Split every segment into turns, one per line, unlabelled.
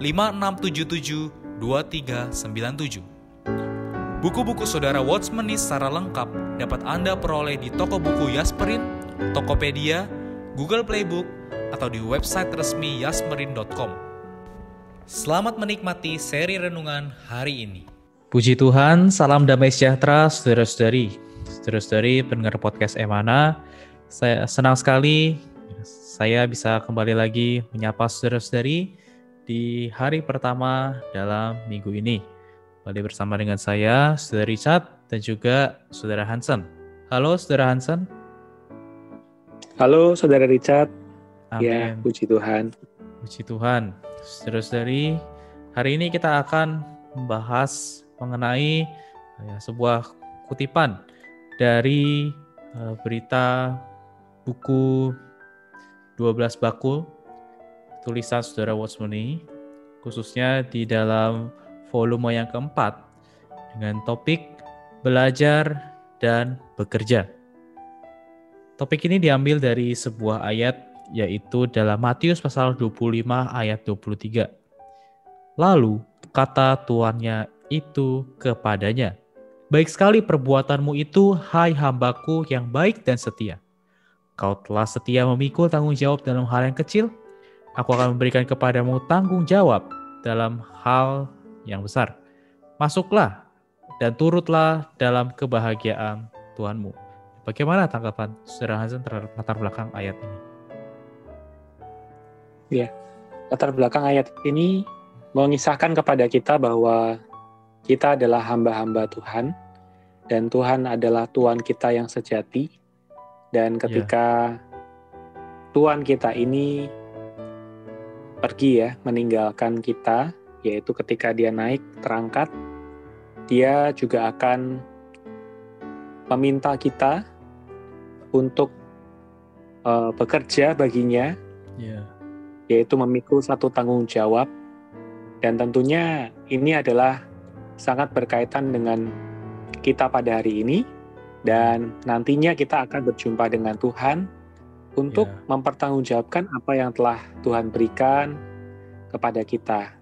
5677 2397. Buku-buku saudara Watchmeni secara lengkap dapat Anda peroleh di toko buku Yasmerin, Tokopedia, Google Playbook, atau di website resmi yasmerin.com. Selamat menikmati seri renungan hari ini.
Puji Tuhan, salam damai sejahtera saudara-saudari. Saudara-saudari pendengar podcast Emana, saya senang sekali saya bisa kembali lagi menyapa saudara-saudari di hari pertama dalam minggu ini. Kembali bersama dengan saya, Saudara Richard, dan juga Saudara Hansen. Halo, Saudara Hansen.
Halo, Saudara Richard.
Amin.
Ya, puji Tuhan.
Puji Tuhan. Saudara-saudari, hari ini kita akan membahas mengenai ya, sebuah kutipan dari uh, berita buku 12 bakul tulisan saudara Watchmeni, khususnya di dalam volume yang keempat dengan topik belajar dan bekerja. Topik ini diambil dari sebuah ayat yaitu dalam Matius pasal 25 ayat 23. Lalu kata tuannya itu kepadanya, Baik sekali perbuatanmu itu, hai hambaku yang baik dan setia. Kau telah setia memikul tanggung jawab dalam hal yang kecil, Aku akan memberikan kepadamu tanggung jawab dalam hal yang besar. Masuklah dan turutlah dalam kebahagiaan Tuhanmu. Bagaimana tanggapan Saudara Hansen terhadap latar belakang ayat ini?
Ya, latar belakang ayat ini mengisahkan kepada kita bahwa kita adalah hamba-hamba Tuhan dan Tuhan adalah Tuhan kita yang sejati. Dan ketika ya. Tuhan kita ini pergi ya, meninggalkan kita, yaitu ketika dia naik terangkat, dia juga akan meminta kita untuk uh, bekerja baginya, yeah. yaitu memikul satu tanggung jawab, dan tentunya ini adalah sangat berkaitan dengan kita pada hari ini, dan nantinya kita akan berjumpa dengan Tuhan untuk yeah. mempertanggungjawabkan apa yang telah Tuhan berikan kepada kita.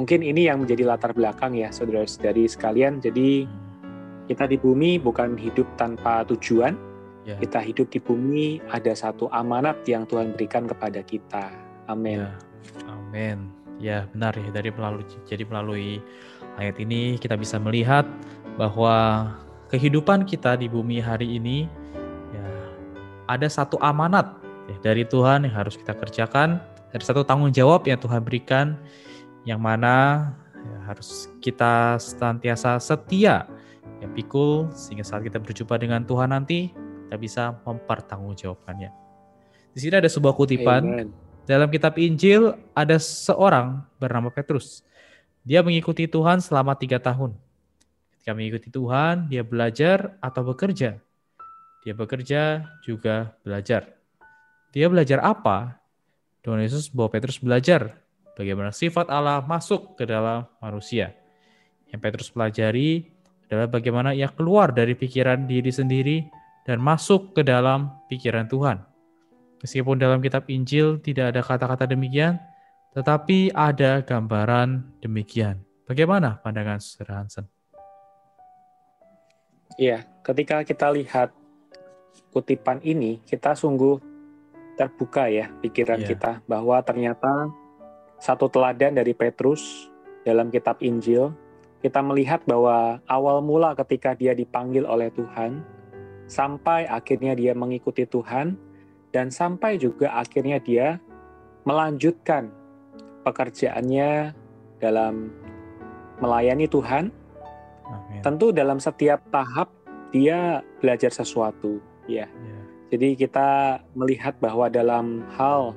Mungkin ini yang menjadi latar belakang ya saudara-saudari sekalian. Jadi hmm. kita di bumi bukan hidup tanpa tujuan. Yeah. Kita hidup di bumi ada satu amanat yang Tuhan berikan kepada kita. Amin.
Yeah. Amin. Ya benar ya dari melalui jadi melalui ayat ini kita bisa melihat bahwa kehidupan kita di bumi hari ini ada satu amanat ya, dari Tuhan yang harus kita kerjakan, ada satu tanggung jawab yang Tuhan berikan, yang mana ya, harus kita senantiasa setia, ya pikul, sehingga saat kita berjumpa dengan Tuhan nanti, kita bisa mempertanggungjawabkannya. Di sini ada sebuah kutipan, Amen. dalam kitab Injil ada seorang bernama Petrus. Dia mengikuti Tuhan selama tiga tahun. Ketika mengikuti Tuhan, dia belajar atau bekerja dia bekerja juga belajar. Dia belajar apa? Tuhan Yesus bawa Petrus belajar bagaimana sifat Allah masuk ke dalam manusia. Yang Petrus pelajari adalah bagaimana ia keluar dari pikiran diri sendiri dan masuk ke dalam pikiran Tuhan. Meskipun dalam kitab Injil tidak ada kata-kata demikian, tetapi ada gambaran demikian. Bagaimana pandangan Saudara Hansen?
Iya, ketika kita lihat kutipan ini kita sungguh terbuka ya pikiran yeah. kita bahwa ternyata satu teladan dari Petrus dalam kitab Injil, kita melihat bahwa awal mula ketika dia dipanggil oleh Tuhan, sampai akhirnya dia mengikuti Tuhan, dan sampai juga akhirnya dia melanjutkan pekerjaannya dalam melayani Tuhan.
Amin.
Tentu dalam setiap tahap dia belajar sesuatu, ya.
Ya.
Jadi kita melihat bahwa dalam hal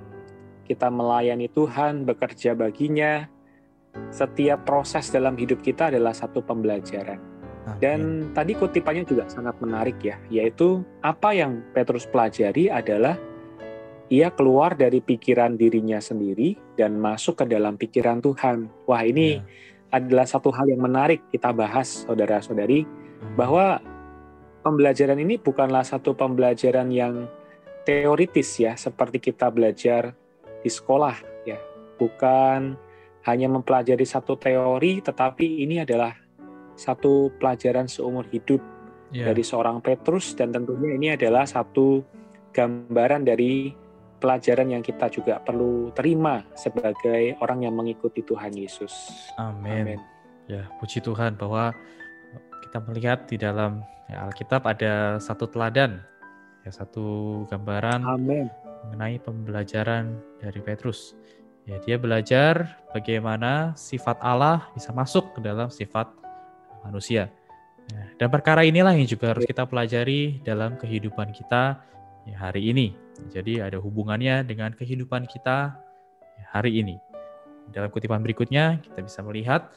kita melayani Tuhan, bekerja baginya, setiap proses dalam hidup kita adalah satu pembelajaran.
Amin.
Dan tadi kutipannya juga sangat menarik ya, yaitu apa yang Petrus pelajari adalah ia keluar dari pikiran dirinya sendiri dan masuk ke dalam pikiran Tuhan. Wah, ini
Ya.
adalah satu hal yang menarik kita bahas, saudara-saudari,
Amin.
bahwa pembelajaran ini bukanlah satu pembelajaran yang teoritis ya, seperti kita belajar di sekolah ya. Bukan hanya mempelajari satu teori, tetapi ini adalah satu pelajaran seumur hidup
Ya.
dari seorang Petrus dan tentunya ini adalah satu gambaran dari pelajaran yang kita juga perlu terima sebagai orang yang mengikuti Tuhan Yesus.
Amin.
Amin.
Ya, puji Tuhan bahwa kita melihat di dalam ya, Alkitab ada satu teladan, ya satu gambaran
Amin.
mengenai pembelajaran dari Petrus. Ya, dia belajar bagaimana sifat Allah bisa masuk ke dalam sifat manusia. Ya, dan perkara inilah yang juga harus kita pelajari dalam kehidupan kita ya, hari ini. Jadi ada hubungannya dengan kehidupan kita ya, hari ini. Dalam kutipan berikutnya kita bisa melihat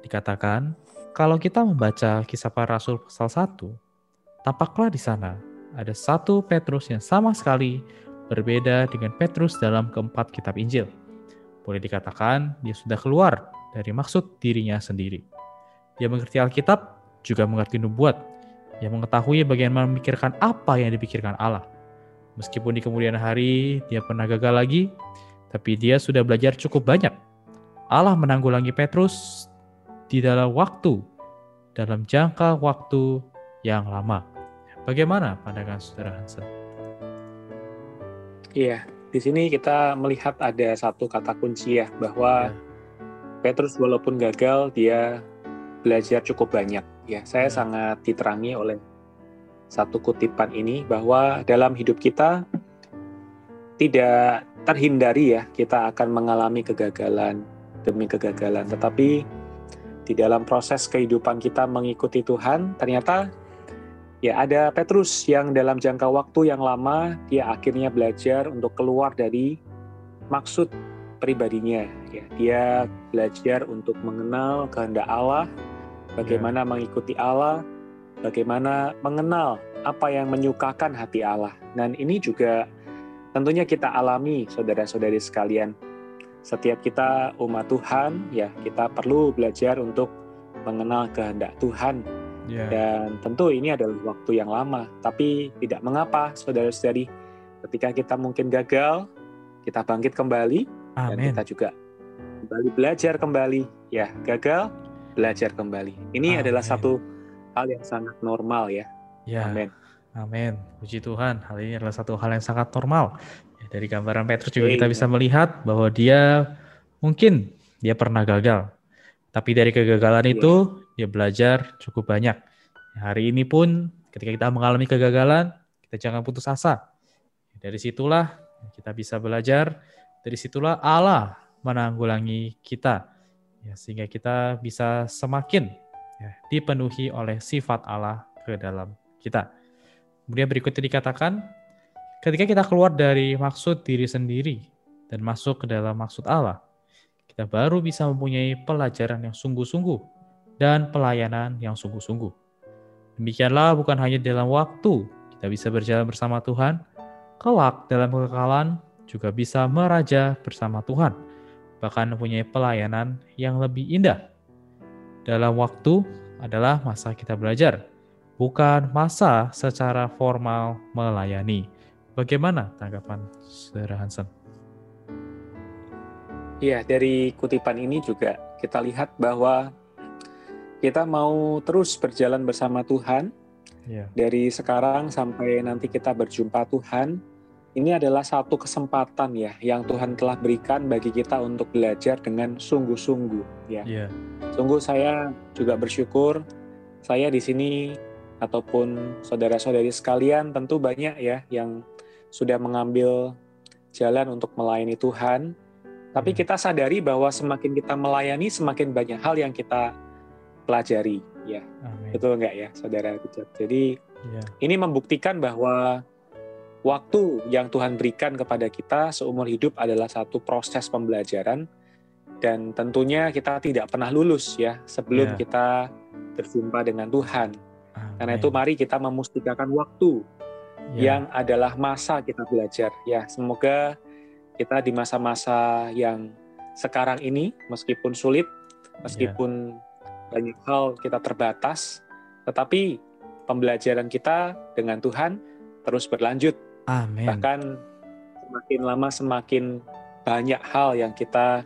dikatakan kalau kita membaca kisah para rasul pasal 1, tampaklah di sana ada satu Petrus yang sama sekali berbeda dengan Petrus dalam keempat kitab Injil. Boleh dikatakan dia sudah keluar dari maksud dirinya sendiri. Dia mengerti Alkitab, juga mengerti nubuat. Dia mengetahui bagaimana memikirkan apa yang dipikirkan Allah. Meskipun di kemudian hari dia pernah gagal lagi, tapi dia sudah belajar cukup banyak. Allah menanggulangi Petrus di dalam waktu, dalam jangka waktu yang lama. Bagaimana pandangan saudara Hansen?
Iya, di sini kita melihat ada satu kata kunci ya bahwa
Ya.
Petrus walaupun gagal dia belajar cukup banyak. Ya, saya
Ya.
sangat diterangi oleh satu kutipan ini bahwa dalam hidup kita tidak terhindari ya kita akan mengalami kegagalan demi kegagalan, tetapi di dalam proses kehidupan kita mengikuti Tuhan ternyata ya ada Petrus yang dalam jangka waktu yang lama dia akhirnya belajar untuk keluar dari maksud pribadinya ya. Dia belajar untuk mengenal kehendak Allah bagaimana mengikuti Allah bagaimana mengenal apa yang menyukakan hati Allah. Dan ini juga tentunya kita alami saudara-saudari sekalian setiap kita umat Tuhan ya kita perlu belajar untuk mengenal kehendak Tuhan
Ya,
dan tentu ini adalah waktu yang lama, tapi tidak mengapa, saudara-saudari, ketika kita mungkin gagal, kita bangkit kembali, dan
amin.
kita juga kembali belajar kembali. Ya, gagal, belajar kembali. Ini
Amin.
adalah satu hal yang sangat normal ya.
Ya,
Amin.
amin. Puji Tuhan, hal ini adalah satu hal yang sangat normal. Dari gambaran Petrus juga kita
Amen.
bisa melihat bahwa dia mungkin dia pernah gagal. Tapi dari kegagalan
Iya.
itu dia belajar cukup banyak. Ya, Hari ini pun ketika kita mengalami kegagalan, kita jangan putus asa. Dari situlah kita bisa belajar, dari situlah Allah menanggulangi kita. Ya, sehingga kita bisa semakin ya, dipenuhi oleh sifat Allah ke dalam kita. Kemudian berikutnya dikatakan, ketika kita keluar dari maksud diri sendiri dan masuk ke dalam maksud Allah, kita baru bisa mempunyai pelajaran yang sungguh-sungguh dan pelayanan yang sungguh-sungguh. Demikianlah bukan hanya dalam waktu kita bisa berjalan bersama Tuhan, kelak dalam kekekalan juga bisa meraja bersama Tuhan, bahkan mempunyai pelayanan yang lebih indah. Dalam waktu adalah masa kita belajar, bukan masa secara formal melayani. Bagaimana tanggapan Saudara Hansen?
Iya, dari kutipan ini juga kita lihat bahwa kita mau terus berjalan bersama Tuhan
Ya,
dari sekarang sampai nanti kita berjumpa Tuhan, ini adalah satu kesempatan ya yang Tuhan telah berikan bagi kita untuk belajar dengan sungguh-sungguh ya.
Iya.
Sungguh saya juga bersyukur saya di sini ataupun saudara-saudari sekalian tentu banyak ya yang sudah mengambil jalan untuk melayani Tuhan. Tapi
Hmm.
kita sadari bahwa semakin kita melayani semakin banyak hal yang kita pelajari ya.
Amin.
Betul nggak ya saudara? Jadi
Iya.
ini membuktikan bahwa waktu yang Tuhan berikan kepada kita seumur hidup adalah satu proses pembelajaran dan tentunya kita tidak pernah lulus ya sebelum
Iya.
kita berjumpa dengan Tuhan. Karena
Amin.
itu mari kita memustikakan waktu
Iya.
yang adalah masa kita belajar ya. Semoga kita di masa-masa yang sekarang ini meskipun sulit, meskipun banyak hal kita terbatas, tetapi pembelajaran kita dengan Tuhan terus berlanjut.
Amin.
Bahkan semakin lama semakin banyak hal yang kita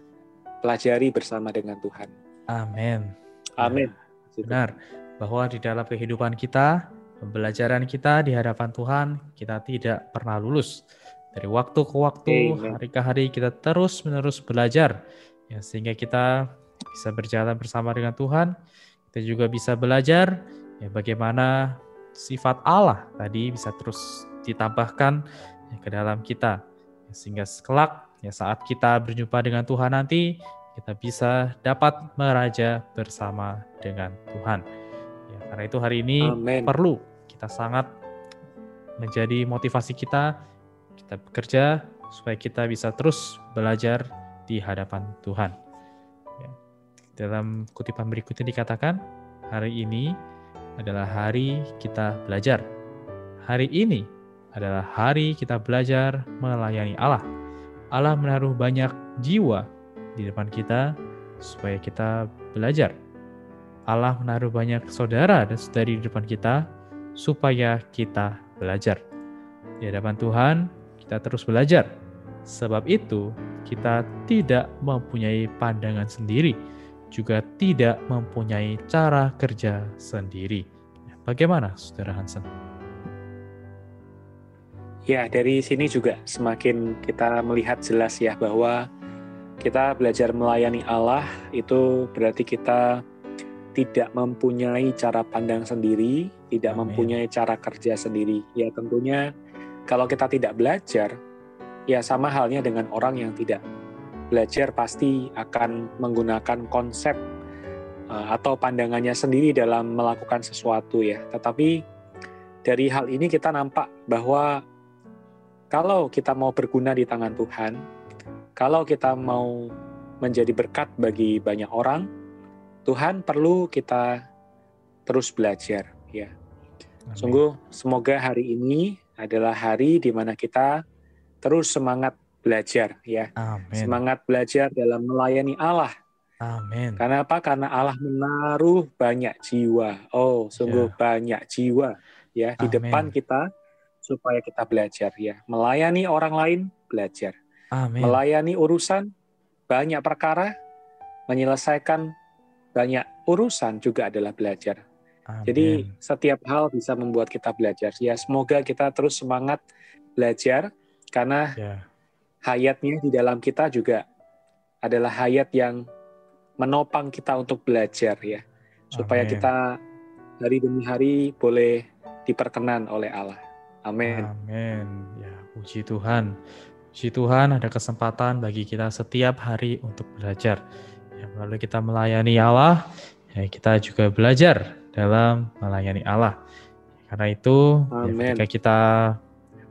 pelajari bersama dengan Tuhan.
Amin.
Amin.
Benar, bahwa di dalam kehidupan kita, pembelajaran kita di hadapan Tuhan, kita tidak pernah lulus. Dari waktu ke waktu,
Amen.
hari ke hari, kita terus-menerus belajar. Ya, sehingga kita bisa berjalan bersama dengan Tuhan. Kita juga bisa belajar ya, bagaimana sifat Allah tadi bisa terus ditambahkan ya, ke dalam kita. Ya, sehingga kelak, ya, saat kita berjumpa dengan Tuhan nanti, kita bisa dapat meraja bersama dengan Tuhan. Ya, karena itu hari ini
Amin.
perlu kita sangat menjadi motivasi kita kita bekerja supaya kita bisa terus belajar di hadapan Tuhan. Ya. Dalam kutipan berikutnya dikatakan, hari ini adalah hari kita belajar. Hari ini adalah hari kita belajar melayani Allah. Allah menaruh banyak jiwa di depan kita supaya kita belajar. Allah menaruh banyak saudara dan saudari di depan kita supaya kita belajar. Di hadapan Tuhan, kita terus belajar. Sebab itu, kita tidak mempunyai pandangan sendiri, juga tidak mempunyai cara kerja sendiri. Bagaimana, Saudara Hansen?
Ya, dari sini juga semakin kita melihat jelas ya bahwa kita belajar melayani Allah itu berarti kita tidak mempunyai cara pandang sendiri, tidak
Amin.
mempunyai cara kerja sendiri. Ya tentunya kalau kita tidak belajar, ya sama halnya dengan orang yang tidak belajar pasti akan menggunakan konsep uh, atau pandangannya sendiri dalam melakukan sesuatu ya. Tetapi dari hal ini kita nampak bahwa kalau kita mau berguna di tangan Tuhan, kalau kita mau menjadi berkat bagi banyak orang, Tuhan perlu kita terus belajar ya.
Amin.
Sungguh semoga hari ini adalah hari di mana kita terus semangat belajar ya.
Amin.
Semangat belajar dalam melayani Allah.
Amin.
Karena apa? Karena Allah menaruh banyak jiwa. Oh, sungguh banyak jiwa ya di
Amin.
depan kita supaya kita belajar ya. Melayani orang lain belajar.
Amin.
Melayani urusan banyak perkara, menyelesaikan banyak urusan juga adalah belajar.
Amin.
Jadi setiap hal bisa membuat kita belajar. Ya, semoga kita terus semangat belajar karena
ya.
hayatnya di dalam kita juga adalah hayat yang menopang kita untuk belajar ya. Supaya
Amin.
kita hari demi hari boleh diperkenan oleh Allah. Amin.
Amin. Ya, puji Tuhan. Puji Tuhan ada kesempatan bagi kita setiap hari untuk belajar. Melalui kita melayani Allah, ya, kita juga belajar dalam melayani Allah. Karena itu, ya, ketika kita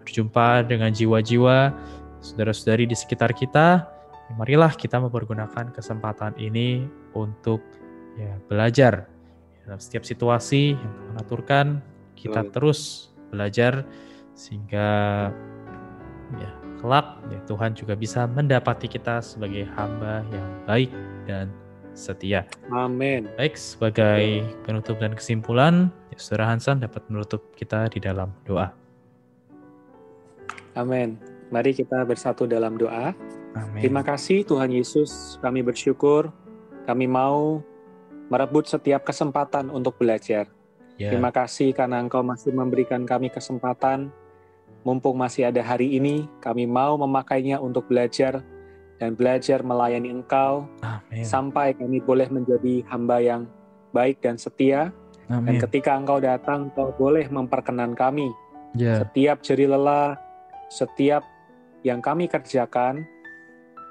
berjumpa dengan jiwa-jiwa saudara-saudari di sekitar kita, ya, marilah kita mempergunakan kesempatan ini untuk ya, belajar dalam setiap situasi yang Tuhan aturkan. Kita
Betul.
terus belajar sehingga ya kelak ya Tuhan juga bisa mendapati kita sebagai hamba yang baik dan setia.
Amin.
Baik, sebagai penutup dan kesimpulan, ya, Saudara Hansan dapat menutup kita di dalam doa.
Amin. Mari kita bersatu dalam doa.
Amin.
Terima kasih Tuhan Yesus, kami bersyukur kami mau merebut setiap kesempatan untuk belajar.
Ya,
Terima kasih karena Engkau masih memberikan kami kesempatan mumpung masih ada hari ini, kami mau memakainya untuk belajar dan belajar melayani Engkau
Amin.
sampai kami boleh menjadi hamba yang baik dan setia. Dan
Amin.
ketika Engkau datang, Engkau boleh memperkenan kami.
Ya.
Setiap jeri lelah, setiap yang kami kerjakan,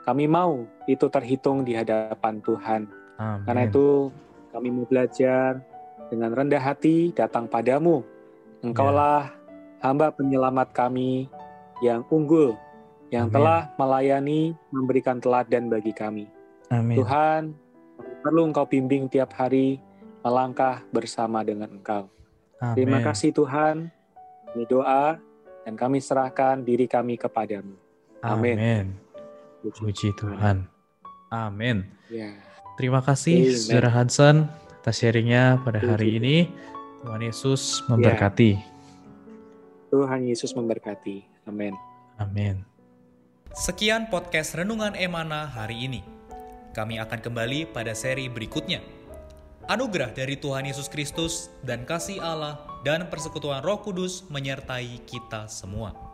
kami mau itu terhitung di hadapan Tuhan.
Amin.
Karena itu kami mau belajar dengan rendah hati datang padamu. Engkaulah hamba penyelamat kami yang unggul, yang
Amin.
telah melayani, memberikan teladan bagi kami.
Amin.
Tuhan, perlu Engkau bimbing tiap hari melangkah bersama dengan Engkau.
Amin.
Terima kasih Tuhan. Kami doa dan kami serahkan diri kami kepadamu. Amin.
Amin.
Puji
Puji Tuhan. Amin.
Ya.
Terima kasih
Amen.
Saudara Hansen atas sharingnya pada hari ini. Tuhan Yesus memberkati.
Tuhan Yesus memberkati. Amin.
Amin.
Sekian podcast Renungan Emana hari ini. Kami akan kembali pada seri berikutnya. Anugerah dari Tuhan Yesus Kristus dan kasih Allah dan persekutuan Roh Kudus menyertai kita semua.